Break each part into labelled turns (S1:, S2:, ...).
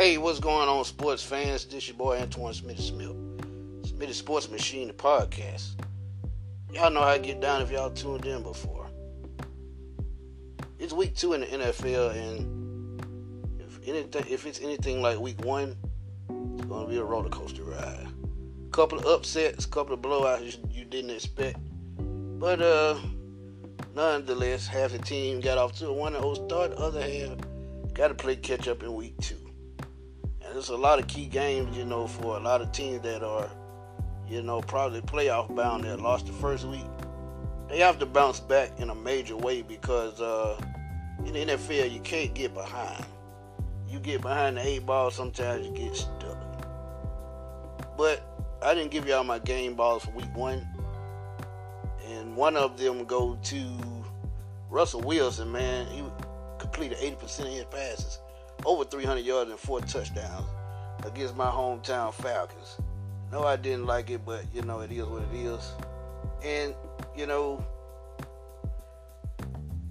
S1: Hey, what's going on, sports fans? This is your boy Antoine Smith Smith. Smitty Sports Machine, the podcast. Y'all know how I get down if y'all tuned in before. It's week two in the NFL, and if anything, if it's anything like week one, it's gonna be a roller coaster ride. A Couple of upsets, a couple of blowouts you didn't expect, but uh, nonetheless, half the team got off to a one 0 start. The other half got to play catch up in week two. There's a lot of key games, you know, for a lot of teams that are, you know, probably playoff bound that lost the first week. They have to bounce back in a major way because uh, in the NFL you can't get behind. You get behind the eight ball, sometimes you get stuck. But I didn't give y'all my game balls for week one and one of them go to Russell Wilson. Man, he completed 80% of his passes, over 300 yards and four touchdowns against my hometown Falcons. No, I didn't like it, but you know it is what it is. And you know,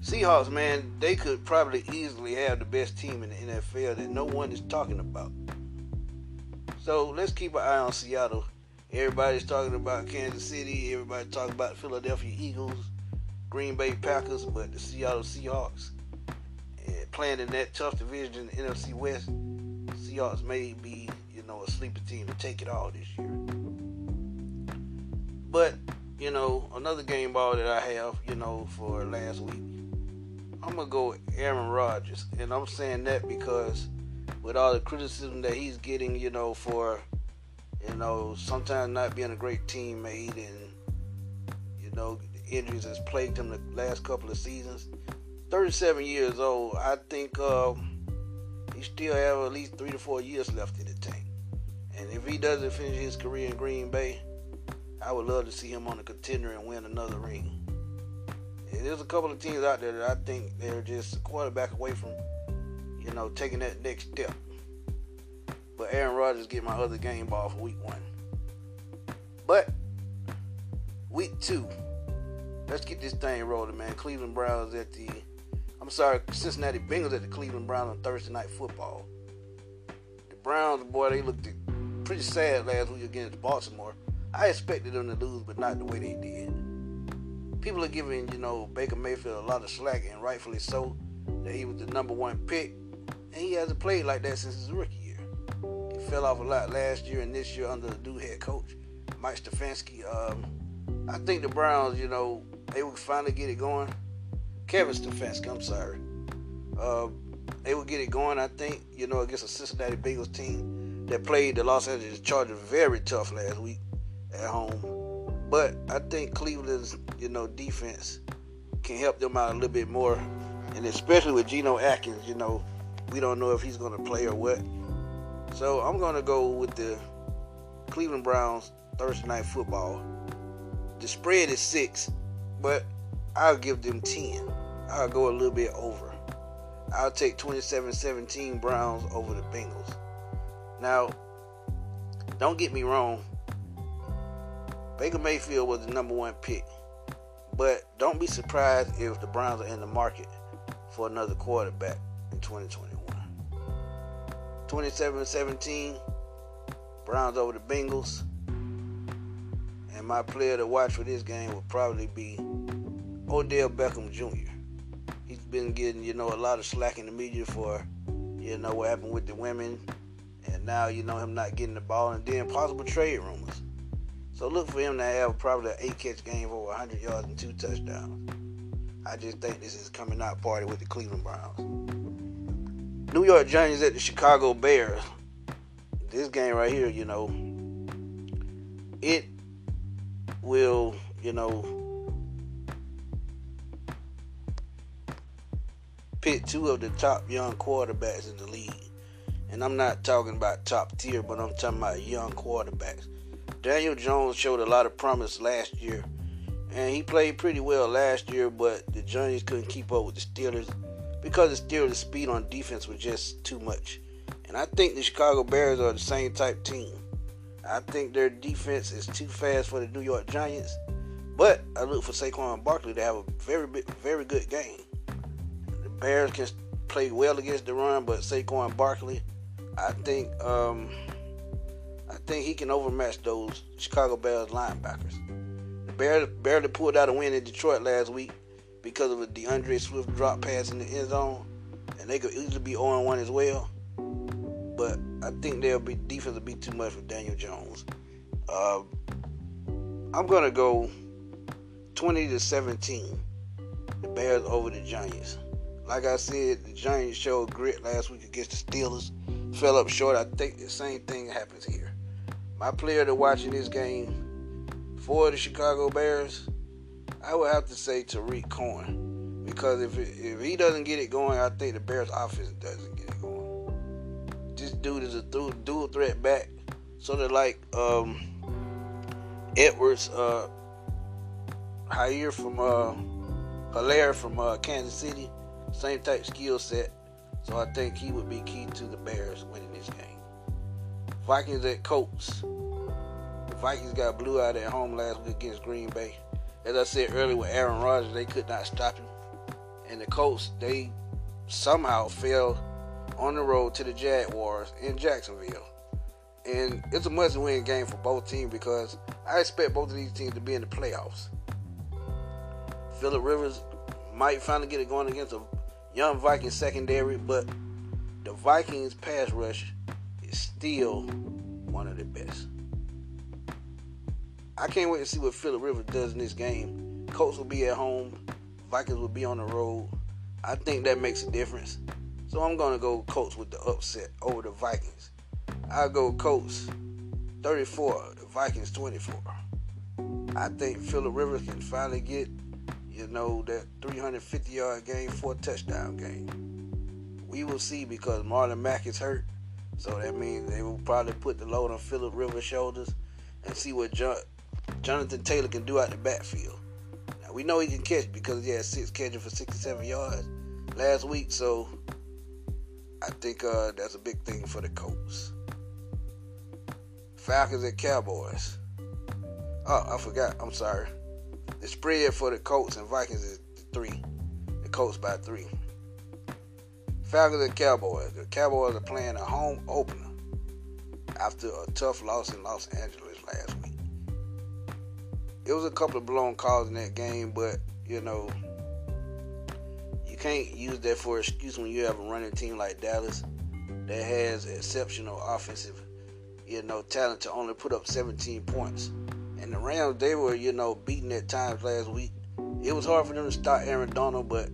S1: Seahawks, man, they could probably easily have the best team in the NFL that no one is talking about. So let's keep an eye on Seattle Everybody's talking about Kansas City. Everybody talking about Philadelphia Eagles, Green Bay Packers, but the Seattle Seahawks playing in that tough division, in the NFC West. Seahawks may be, you know, a sleeper team to take it all this year. But you know, another game ball that I have, you know, for last week, I'm gonna go Aaron Rodgers, and I'm saying that because with all the criticism that he's getting, you know, for you know, sometimes not being a great teammate and, you know, injuries has plagued him the last couple of seasons. 37 years old, I think um, he still have at least three to four years left in the tank. And if he doesn't finish his career in Green Bay, I would love to see him on a contender and win another ring. And there's a couple of teams out there that I think they're just a quarterback away from, you know, taking that next step. But Aaron Rodgers get my other game ball for week one. But week two, let's get this thing rolling, man. Cleveland Browns at the I'm sorry, Cincinnati Bengals at the Cleveland Browns on Thursday night football. The Browns, boy, they looked pretty sad last week against Baltimore. I expected them to lose, but not the way they did. People are giving, you know, Baker Mayfield a lot of slack, and rightfully so, that he was the number one pick, and he hasn't played like that since his rookie year. He fell off a lot last year and this year under the new head coach, Mike Stefanski. Um, I think the Browns, you know, they will finally get it going. Kevin Stefanski, I'm sorry. Uh, they will get it going, I think, you know, against a Cincinnati Bengals team that played the Los Angeles Chargers very tough last week at home. But I think Cleveland's, you know, defense can help them out a little bit more. And especially with Geno Atkins, you know, we don't know if he's going to play or what. So I'm gonna go with the Cleveland Browns Thursday night football. The spread is six, but I'll give them ten. I'll go a little bit over. I'll take 27-17 Browns over the Bengals. Now, don't get me wrong. Baker Mayfield was the number one pick. But don't be surprised if the Browns are in the market for another quarterback in 2021. 27-17. Browns over the Bengals. And my player to watch for this game will probably be Odell Beckham Jr. Been getting, you know, a lot of slack in the media for, you know, what happened with the women. And now, you know, him not getting the ball and then possible trade rumors. So look for him to have probably an eight catch game over 100 yards and two touchdowns. I just think this is coming out party with the Cleveland Browns. New York Giants at the Chicago Bears. This game right here, you know, it will, you know, pit two of the top young quarterbacks in the league. And I'm not talking about top tier, but I'm talking about young quarterbacks. Daniel Jones showed a lot of promise last year, and he played pretty well last year, but the Giants couldn't keep up with the Steelers because the Steelers' speed on defense was just too much. And I think the Chicago Bears are the same type team. I think their defense is too fast for the New York Giants. But I look for Saquon Barkley to have a very very good game. Bears can play well against the run, but Saquon Barkley, I think um, I think he can overmatch those Chicago Bears linebackers. The Bears barely pulled out a win in Detroit last week because of a D'Andre Swift drop pass in the end zone, and they could easily be 0 1 as well. But I think there'll be defense will be too much for Daniel Jones. Uh, I'm gonna go 20 to 17. The Bears over the Giants. Like I said, the Giants showed grit last week against the Steelers. Fell up short. I think the same thing happens here. My player to watching this game for the Chicago Bears, I would have to say Tarik Cohen. Because if, it, if he doesn't get it going, I think the Bears offense doesn't get it going. This dude is a dual threat back. Sort of like um, Edwards, uh, Hyatt from uh, Helaire from uh, Kansas City. Same type skill set. So I think he would be key to the Bears winning this game. Vikings at Colts. The Vikings got blew out at home last week against Green Bay. As I said earlier with Aaron Rodgers, they could not stop him. And the Colts, they somehow fell on the road to the Jaguars in Jacksonville. And it's a must win game for both teams because I expect both of these teams to be in the playoffs. Philip Rivers might finally get it going against a young Viking secondary, but the Vikings pass rush is still one of the best. I can't wait to see what Philip Rivers does in this game. Colts will be at home, Vikings will be on the road. I think that makes a difference. So I'm going to go Colts with the upset over the Vikings. I'll go Colts 34, the Vikings 24. I think Philip Rivers can finally get you know, that 350 yard game, four touchdown game. We will see because Marlon Mack is hurt. So that means they will probably put the load on Philip Rivers' shoulders and see what John, Jonathan Taylor can do out the backfield. Now, we know he can catch because he had six catches for 67 yards last week. So I think uh, that's a big thing for the Colts. Falcons and Cowboys. Oh, I forgot. I'm sorry. The spread for the Colts and Vikings is three. The Colts by three. Falcons and Cowboys. The Cowboys are playing a home opener after a tough loss in Los Angeles last week. It was a couple of blown calls in that game, but you know, you can't use that for excuse when you have a running team like Dallas that has exceptional offensive, you know, talent to only put up 17 points. And the Rams, they were, you know, beaten at times last week. It was hard for them to stop Aaron Donald, but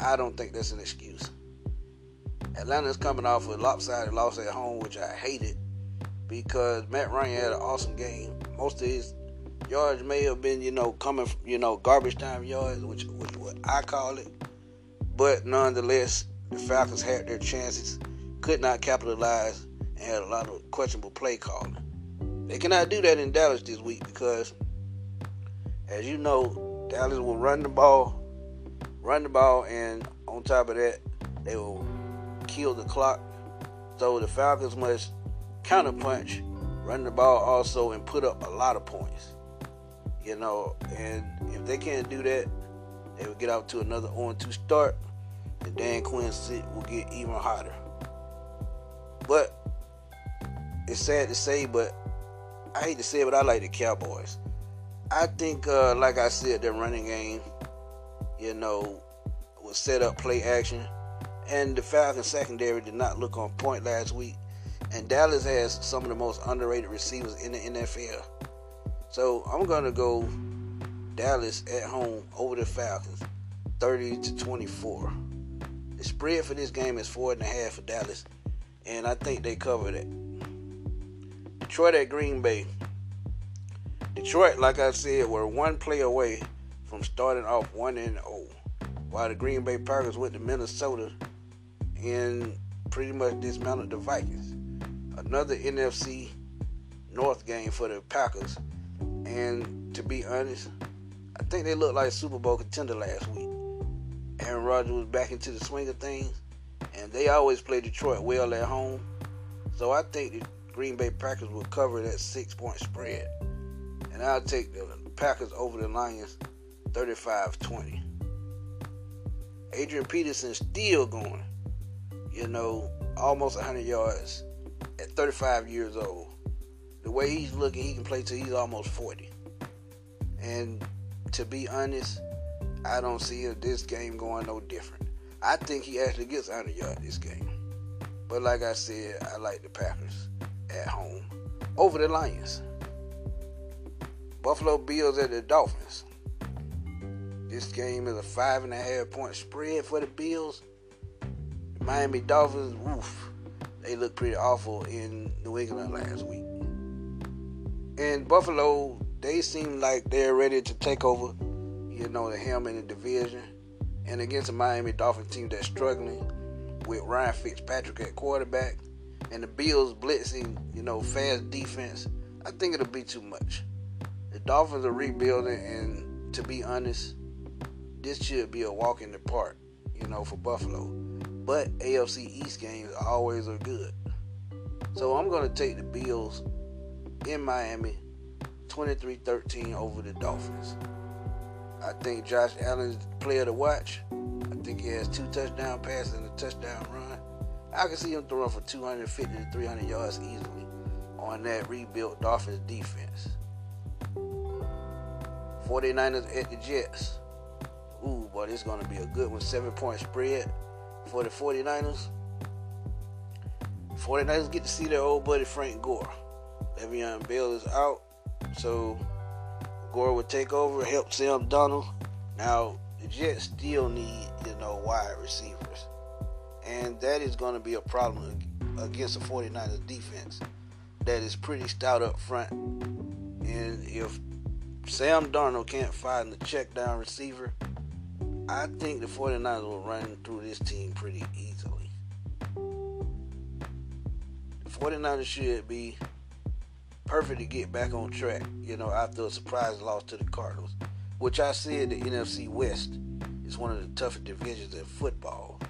S1: I don't think that's an excuse. Atlanta's coming off a lopsided loss at home, which I hated because Matt Ryan had an awesome game. Most of his yards may have been, you know, coming, from, you know, garbage time yards, which, which what I call it. But nonetheless, the Falcons had their chances, could not capitalize, and had a lot of questionable play calling. They cannot do that in Dallas this week because, as you know, Dallas will run the ball, run the ball, and on top of that, they will kill the clock. So the Falcons must counterpunch, run the ball also, and put up a lot of points. You know, and if they can't do that, they will get out to another 0-2 start, and Dan Quinn will get even hotter. But it's sad to say, but I hate to say it, but I like the Cowboys. I think, uh, like I said, their running game, you know, was set up play action. And the Falcons secondary did not look on point last week. And Dallas has some of the most underrated receivers in the NFL. So I'm to go Dallas at home over the Falcons, 30 to 24. The spread for this game is four and a half for Dallas, and I think they covered it. Detroit at Green Bay. Detroit, like I said, were one play away from starting off 1 and 0, while the Green Bay Packers went to Minnesota and pretty much dismantled the Vikings. Another NFC North game for the Packers. And to be honest, I think they looked like Super Bowl contender last week. Aaron Rodgers was back into the swing of things, and they always play Detroit well at home. So I think Green Bay Packers will cover that six point spread. And I'll take the Packers over the Lions 35 20. Adrian Peterson still going. You know, almost 100 yards at 35 years old. The way he's looking, he can play till he's almost 40. And to be honest, I don't see this game going no different. I think he actually gets 100 yards this game. But like I said, I like the Packers at home over the Lions. Buffalo Bills at the Dolphins. This game is a five and a half point spread for the Bills. Miami Dolphins, woof, they look pretty awful in New England last week. And Buffalo, they seem like they're ready to take over, you know, the helm in the division. And against a Miami Dolphin team that's struggling with Ryan Fitzpatrick at quarterback and the Bills blitzing, you know, fast defense, I think it'll be too much. The Dolphins are rebuilding, and to be honest, this should be a walk in the park, you know, for Buffalo. But AFC East games always are good. So I'm going to take the Bills in Miami 23 13 over the Dolphins. I think Josh Allen's player to watch. I think he has two touchdown passes and a touchdown run. I can see him throwing for 250 to 300 yards easily on that rebuilt Dolphins defense. 49ers at the Jets. Ooh, but it's going to be a good one. Seven point spread for the 49ers. 49ers get to see their old buddy Frank Gore. Le'Veon Bell is out, so Gore would take over, help Sam Darnold. Now, the Jets still need, you know, wide receivers. And that is going to be a problem against the 49ers defense that is pretty stout up front. And if Sam Darnold can't find the check down receiver, I think the 49ers will run through this team pretty easily. The 49ers should be perfect to get back on track, you know, after a surprise loss to the Cardinals, which I said the NFC West is one of the toughest divisions in football.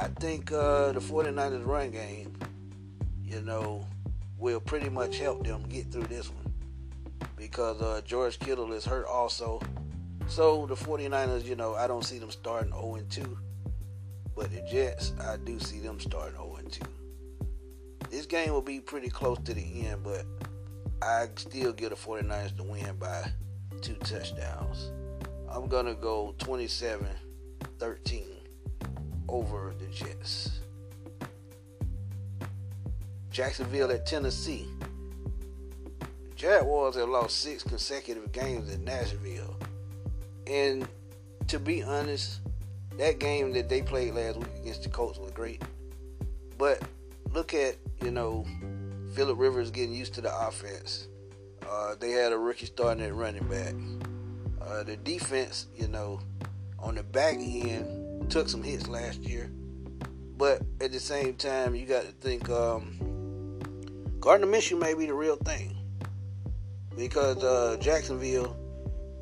S1: I think uh, the 49ers run game, you know, will pretty much help them get through this one because uh, George Kittle is hurt also. So the 49ers, you know, I don't see them starting 0 2. But the Jets, I do see them starting 0 2. This game will be pretty close to the end, but I still get the 49ers to win by two touchdowns. I'm going to go 27 13 over the Jets. Jacksonville at Tennessee. Jaguars have lost six consecutive games in Nashville. And to be honest, that game that they played last week against the Colts was great. But look at, you know, Philip Rivers getting used to the offense. Uh, they had a rookie starting at running back. Uh, the defense, you know, on the back end took some hits last year. But at the same time, you got to think um, Gardner Minshew may be the real thing. Because uh, Jacksonville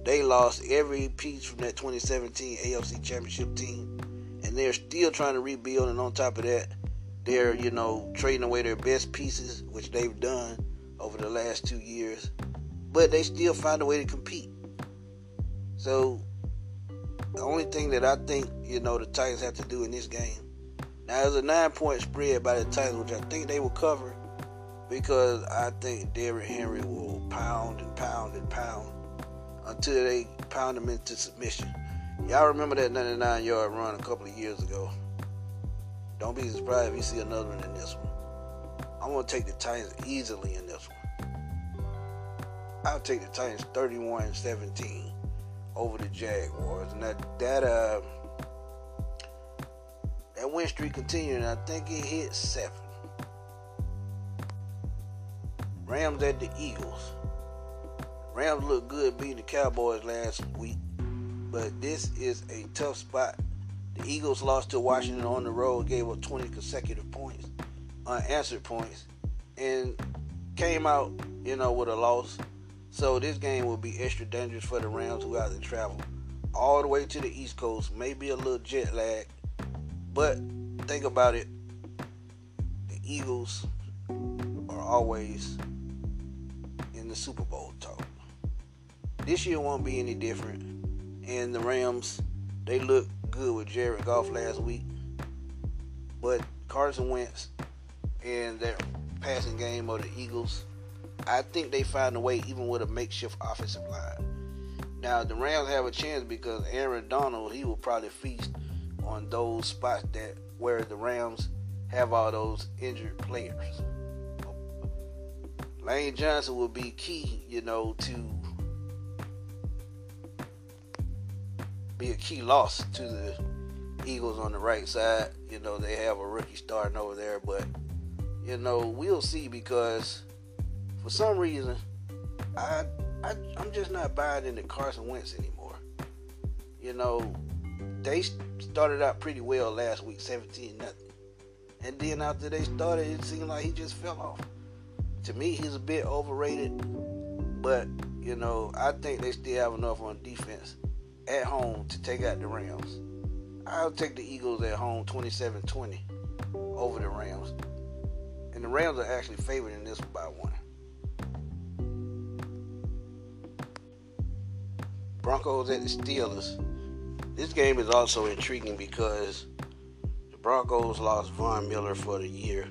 S1: they lost every piece from that 2017 AFC Championship team, and they're still trying to rebuild. And on top of that, they're you know trading away their best pieces, which they've done over the last two years, but they still find a way to compete. So the only thing that I think you know the Titans have to do in this game now there's a nine point spread by the Titans, which I think they will cover because I think Derrick Henry will pound and pound and pound until they pound him into submission. Y'all remember that 99 yard run a couple of years ago. Don't be surprised if you see another one in this one. I'm going to take the Titans easily in this one. I'll take the Titans 31 17 over the Jaguars. And that, that, uh, that win streak continued, and I think it hit seven. Rams at the Eagles. Rams looked good beating the Cowboys last week, but this is a tough spot. The Eagles lost to Washington on the road, gave up 20 consecutive points, unanswered points, and came out, you know, with a loss. So this game will be extra dangerous for the Rams who have to travel all the way to the East Coast. Maybe a little jet lag, but think about it. The Eagles are always in the Super Bowl talk. This year won't be any different. And the Rams, they looked good with Jared Goff last week. But Carson Wentz, and their passing game of the Eagles. I think they find a way even with a makeshift offensive line. Now the Rams have a chance because Aaron Donald he will probably feast on those spots that where the Rams have all those injured players. Lane Johnson will be key, you know, to be a key loss to the Eagles on the right side. You know, they have a rookie starting over there, but you know, we'll see because for some reason I, I I'm just not buying into Carson Wentz anymore. You know, they started out pretty well last week, 17 nothing. And then after they started, it seemed like he just fell off. To me, he's a bit overrated, but you know, I think they still have enough on defense at home to take out the Rams. I'll take the Eagles at home 27-20 over the Rams. And the Rams are actually favored in this by one. Broncos at the Steelers. This game is also intriguing because the Broncos lost Von Miller for the year,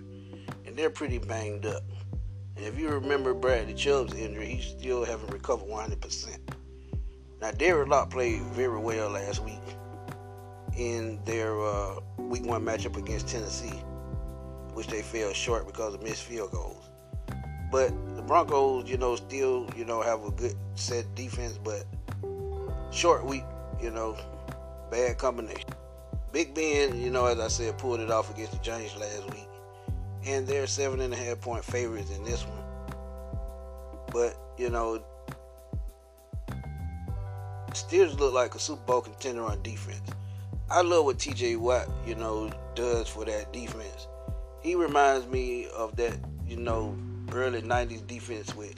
S1: and they're pretty banged up. And if you remember Bradley Chubb's injury, he still haven't recovered 100%. Now, Derek Locke played very well last week in their uh, week one matchup against Tennessee, which they fell short because of missed field goals. But the Broncos, you know, still, you know, have a good set defense, but short week, you know, bad combination. Big Ben, you know, as I said, pulled it off against the Giants last week. And they're seven and a half point favorites in this one. But, you know, Steelers look like a Super Bowl contender on defense. I love what TJ Watt, you know, does for that defense. He reminds me of that, you know, early 90s defense with,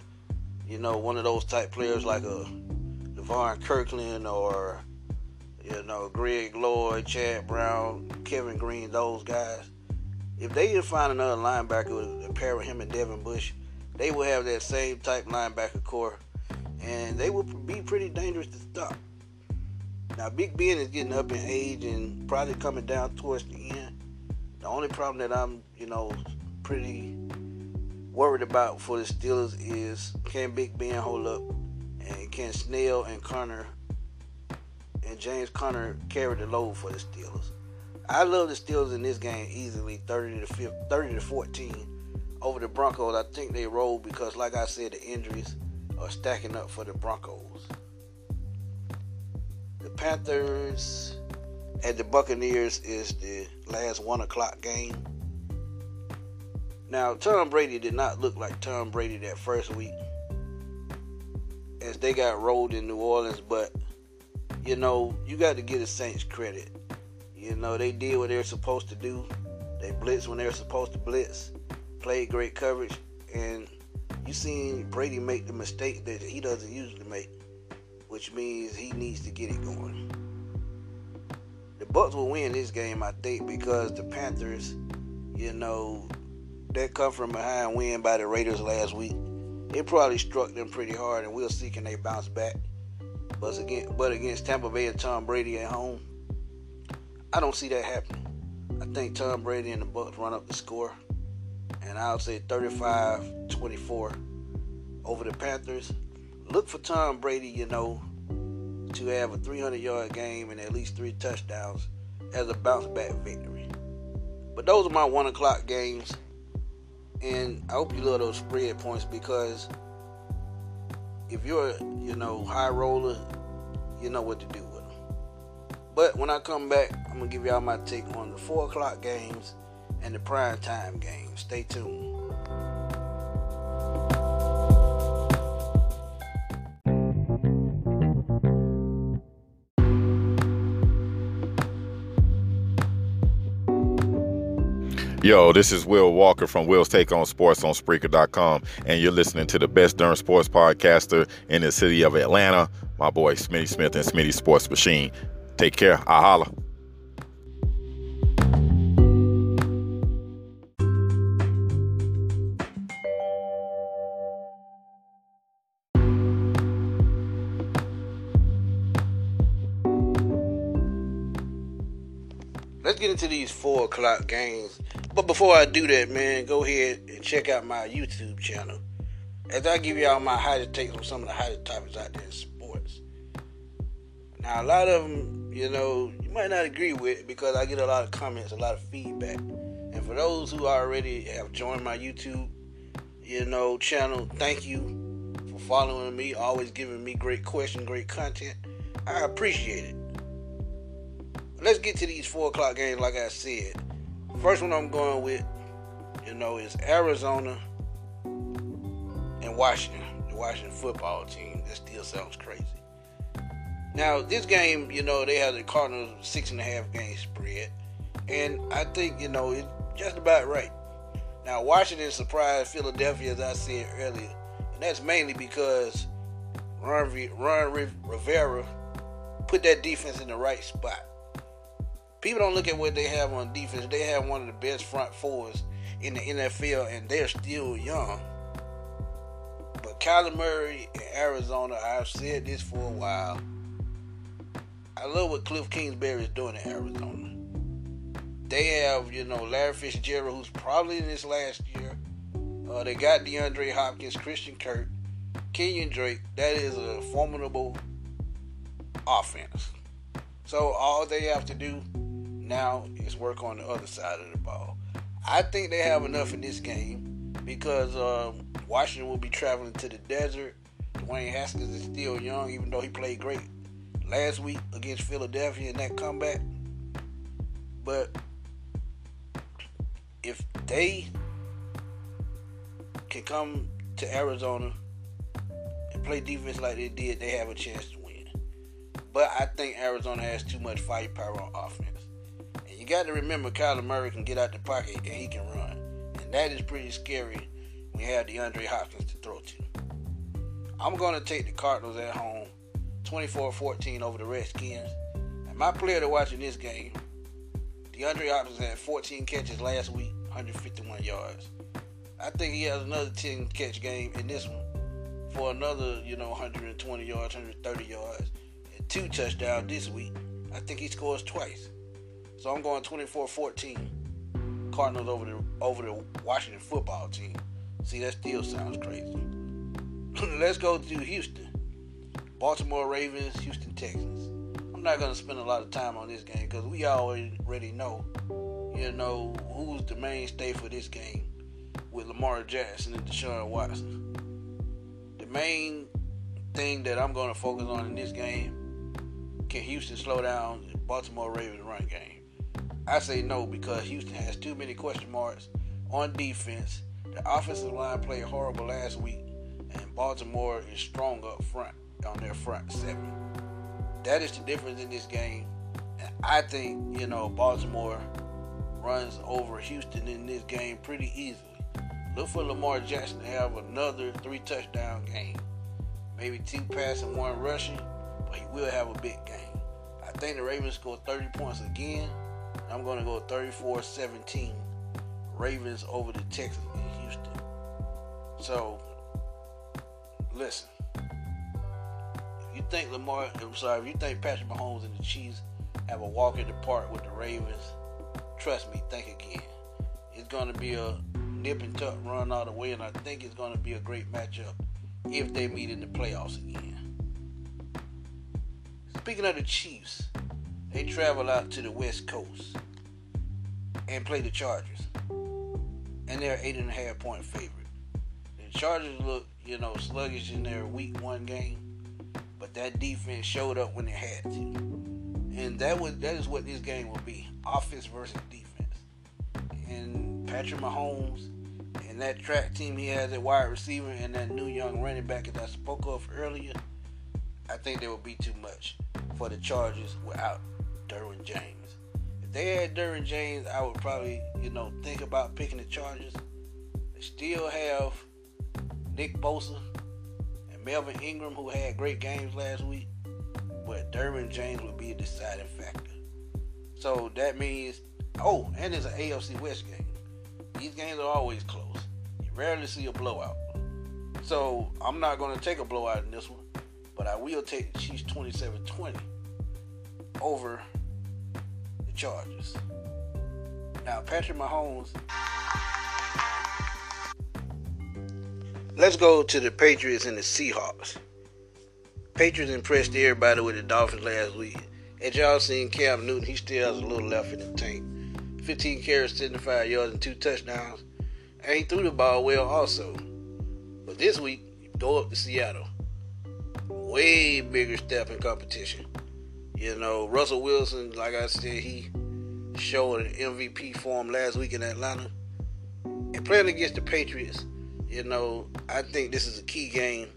S1: you know, one of those type players like a DeVon Kirkland or, you know, Greg Lloyd, Chad Brown, Kevin Greene, those guys. If they didn't find another linebacker to pair with him and Devin Bush, they will have that same type linebacker corps and they will be pretty dangerous to stop. Now, Big Ben is getting up in age and probably coming down towards the end. The only problem that I'm, you know, pretty worried about for the Steelers is can Big Ben hold up, and Ken Snell and Connor and James Connor carried the load for the Steelers. I love the Steelers in this game easily, 30 to 30 to 14 over the Broncos. I think they roll because, like I said, the injuries are stacking up for the Broncos. The Panthers and the Buccaneers is the last one o'clock game. Now, Tom Brady did not look like Tom Brady that first week as they got rolled in New Orleans, but you know, you got to give the Saints credit. You know, they did what they were supposed to do. They blitzed when they were supposed to blitz, played great coverage, and you seen Brady make the mistake that he doesn't usually make, which means he needs to get it going. The Bucks will win this game, I think, because the Panthers, you know, that come from behind win by the Raiders last week. It probably struck them pretty hard, and we'll see can they bounce back. But again, but against Tampa Bay and Tom Brady at home, I don't see that happening. I think Tom Brady and the Bucks run up the score and I'll say 35 24 over the Panthers. Look for Tom Brady, you know, to have a 300 yard game and at least three touchdowns as a bounce back victory. But those are my one o'clock games, and I hope you love those spread points because if you're, you know, high roller, you know what to do with them. But when I come back, I'm gonna give y'all my take on the four o'clock games and the prime time games. Stay tuned.
S2: Yo, this is Will Walker from Will's Take on Sports on Spreaker.com, and you're listening to the best darn sports podcaster in the city of Atlanta, my boy Smitty Smith and Smitty Sports Machine. Take care. I holla.
S1: Let's get into these four o'clock games But before I do that, man, go ahead and check out my YouTube channel. As I give y'all my hottest takes on some of the hottest topics out there in sports. Now, a lot of them, you know, you might not agree with because I get a lot of comments, a lot of feedback. And for those who already have joined my YouTube, you know, channel, thank you for following me, always giving me great questions, great content. I appreciate it. Let's get to these four o'clock games, like I said. First one I'm going with, you know, is Arizona and Washington, the Washington football team. That still sounds crazy. Now, this game, you know, they have the Cardinals six and a half game spread, and I think, you know, it's just about right. Now, Washington surprised Philadelphia, as I said earlier, and that's mainly because Ron, Ron Rivera put that defense in the right spot people don't look at what they have on defense. They have one of the best front fours in the NFL, and they're still young. But Kyler Murray in Arizona, I've said this for a while. I love what Cliff Kingsbury is doing in Arizona. They have, you know, Larry Fitzgerald, who's probably in his last year. Uh, they got DeAndre Hopkins, Christian Kirk, Kenyan Drake. That is a formidable offense. So all they have to do now is work on the other side of the ball. I think they have enough in this game because uh, Washington will be traveling to the desert. Dwayne Haskins is still young, even though he played great last week against Philadelphia in that comeback. But if they can come to Arizona and play defense like they did, they have a chance to win. But I think Arizona has too much firepower on offense you got to remember Kyler Murray can get out the pocket and he can run. And that is pretty scary when you have DeAndre Hopkins to throw to. I'm going to take the Cardinals at home 24-14 over the Redskins. And my player to watch in this game, DeAndre Hopkins had 14 catches last week, 151 yards. I think he has another 10 catch game in this one for another, you know, 120 yards, 130 yards, and two touchdowns this week. I think he scores twice. So I'm going 24-14. Cardinals over the over the Washington football team. See, that still sounds crazy. Let's go to Houston. Baltimore Ravens, Houston Texans. I'm not going to spend a lot of time on this game because we already know, you know, who's the mainstay for this game with Lamar Jackson and Deshaun Watson. The main thing that I'm going to focus on in this game, can Houston slow down Baltimore Ravens run game? I say no because Houston has too many question marks on defense. The offensive line played horrible last week, and Baltimore is strong up front on their front seven. That is the difference in this game. And I think, you know, Baltimore runs over Houston in this game pretty easily. Look for Lamar Jackson to have another three touchdown game. Maybe two passing, one rushing, but he will have a big game. I think the Ravens score 30 points again. I'm going to go 34 17 Ravens over the Texans in Houston. So, listen. If you think Lamar, I'm sorry, if you think Patrick Mahomes and the Chiefs have a walk in the park with the Ravens, trust me, think again. It's going to be a nip and tuck run all the way, and I think it's going to be a great matchup if they meet in the playoffs again. Speaking of the Chiefs, they travel out to the West Coast and play the Chargers. And they're eight and a half point favorite. The Chargers look, you know, sluggish in their week one game, but that defense showed up when it had to. And that was that is what this game will be. Offense versus defense. And Patrick Mahomes and that track team he has at wide receiver and that new young running back that I spoke of earlier, I think there will be too much for the Chargers without Derwin James. If they had Derwin James, I would probably, you know, think about picking the Chargers. They still have Nick Bosa and Melvin Ingram, who had great games last week, but Derwin James would be a deciding factor. So that means, oh, and it's an AFC West game. These games are always close. You rarely see a blowout. So I'm not going to take a blowout in this one, but I will take the Chiefs 27 20 over the Chargers. Now, Patrick Mahomes. Let's go to the Patriots and the Seahawks. Patriots impressed everybody with the Dolphins last week. As y'all seen Cam Newton, he still has a little left in the tank. 15 carries, 75 yards, and two touchdowns. And he threw the ball well also. But this week, go up to Seattle. Way bigger step in competition. You know, Russell Wilson, like I said, he showed an MVP form last week in Atlanta. And playing against the Patriots, you know, I think this is a key game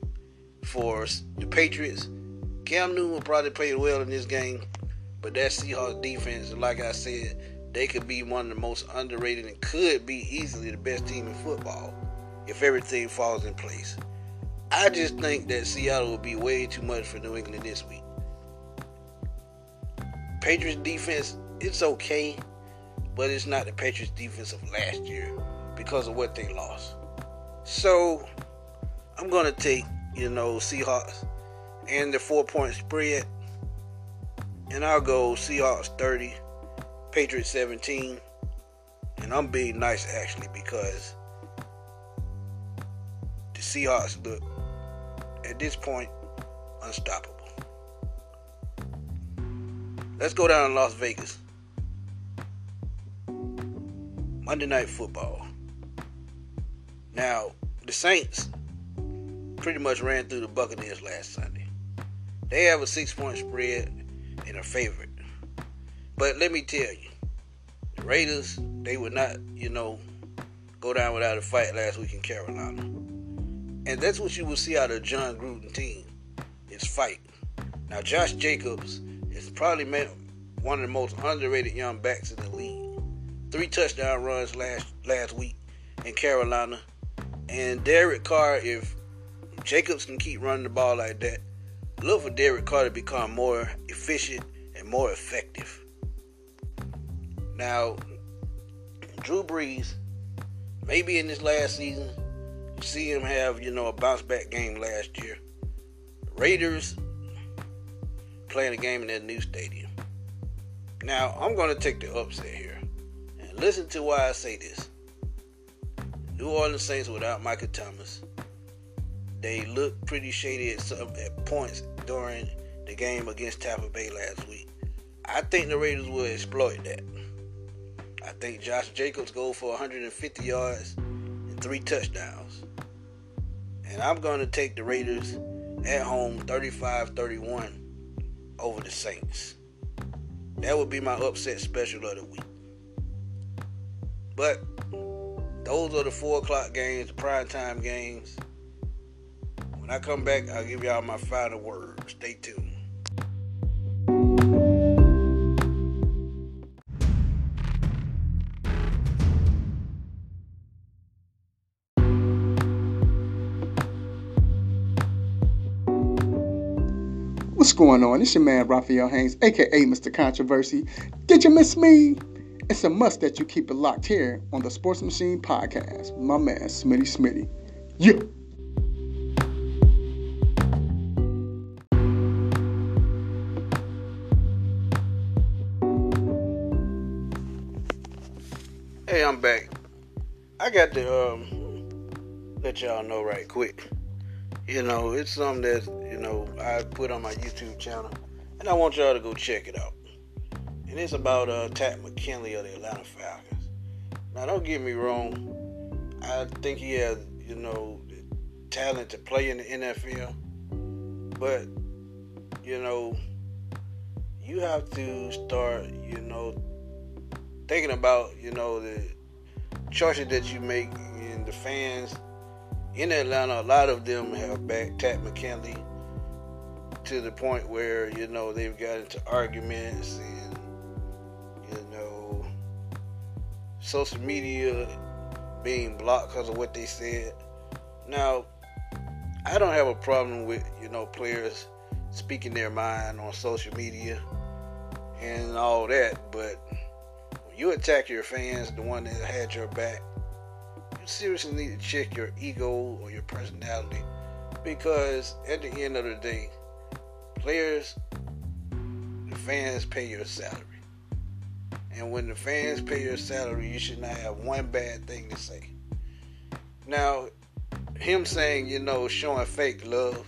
S1: for the Patriots. Cam Newton will probably play well in this game, but that Seahawks defense, like I said, they could be one of the most underrated and could be easily the best team in football if everything falls in place. I just think that Seattle will be way too much for New England this week. Patriots defense, it's okay, but it's not the Patriots defense of last year because of what they lost. So I'm gonna take, you know, Seahawks and the four point spread. And I'll go Seahawks 30, Patriots 17. And I'm being nice actually because the Seahawks look at this point unstoppable. Let's go down to Las Vegas. Monday Night Football. Now, the Saints pretty much ran through the Buccaneers last Sunday. They have a six point spread and a favorite. But let me tell you, the Raiders, they would not, you know, go down without a fight last week in Carolina. And that's what you will see out of Jon Gruden team is fight. Now Josh Jacobs probably made one of the most underrated young backs in the league. Three touchdown runs last last week in Carolina. And Derek Carr, if Jacobs can keep running the ball like that, look for Derek Carr to become more efficient and more effective. Now, Drew Brees, maybe in this last season, see him have, you know, a bounce back game last year. Raiders playing a game in their new stadium. Now, I'm going to take the upset here. And listen to why I say this. New Orleans Saints without Michael Thomas. They looked pretty shady at some at points during the game against Tampa Bay last week. I think the Raiders will exploit that. I think Josh Jacobs go for 150 yards and three touchdowns. And I'm going to take the Raiders at home 35-31 over the Saints. That would be my upset special of the week. But those are the four o'clock games, the prime time games. When I come back, I'll give y'all my final word. Stay tuned.
S3: What's going on? It's your man Raphael Haynes, aka Mr. Controversy. Did you miss me? It's a must that you keep it locked here on the Sports Machine Podcast my man Smitty Smitty. Yeah.
S1: Hey, I'm back. I got to um, let y'all know right quick. You know, it's something that, you know, I put on my YouTube channel, and I want y'all to go check it out. And it's about uh, Takk McKinley of the Atlanta Falcons. Now, don't get me wrong. I think he has, you know, talent to play in the NFL. But, you know, you have to start, you know, thinking about, you know, the choices that you make and the fans in Atlanta, a lot of them have backed Takk McKinley to the point where, you know, they've got into arguments and, you know, social media being blocked because of what they said. Now, I don't have a problem with, you know, players speaking their mind on social media and all that, but when you attack your fans, the one that had your back, seriously need to check your ego or your personality because at the end of the day, players, the fans pay your salary. And when the fans pay your salary, you should not have one bad thing to say. Now, him saying, you know, showing fake love,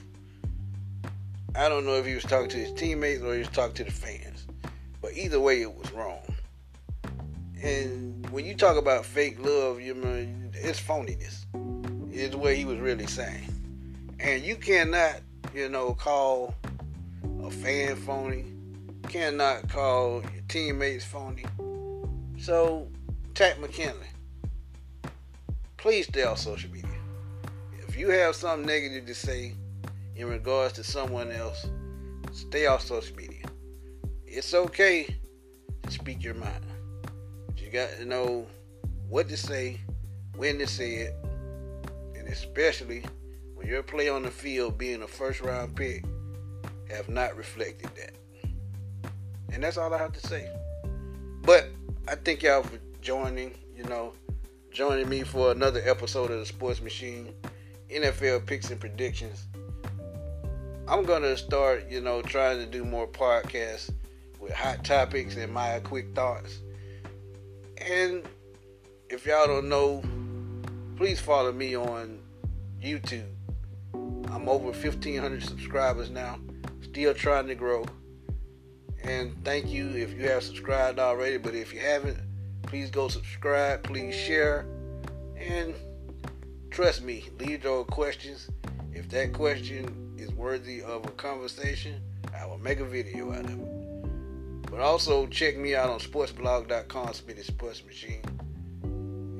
S1: I don't know if he was talking to his teammates or he was talking to the fans. But either way, it was wrong. And when you talk about fake love, you know, it's phoniness. Is what he was really saying. And you cannot, you know, call a fan phony. Cannot call your teammates phony. So, Takk McKinley, please stay off social media. If you have something negative to say in regards to someone else, stay off social media. It's okay to speak your mind. But you got to know what to say, when to say it, and especially when your play on the field being a first round pick have not reflected that. And that's all I have to say. But I thank y'all for joining, you know, joining me for another episode of the Sports Machine, NFL picks and predictions. I'm gonna start, you know, trying to do more podcasts with hot topics and my quick thoughts. And if y'all don't know, please follow me on YouTube. I'm over 1,500 subscribers now, still trying to grow. And thank you if you have subscribed already, but if you haven't, please go subscribe, please share, and trust me, leave your questions. If that question is worthy of a conversation, I will make a video out of it. But also check me out on sportsblog.com, Smitty Sports Machine,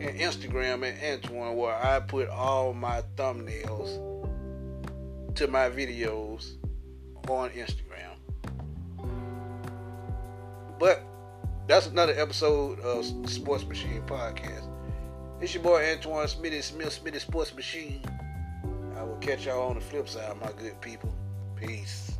S1: and Instagram at Antoine, where I put all my thumbnails to my videos on Instagram. But that's another episode of Sports Machine Podcast. It's your boy Antoine Smitty Smith, Smitty Sports Machine. I will catch y'all on the flip side, my good people. Peace.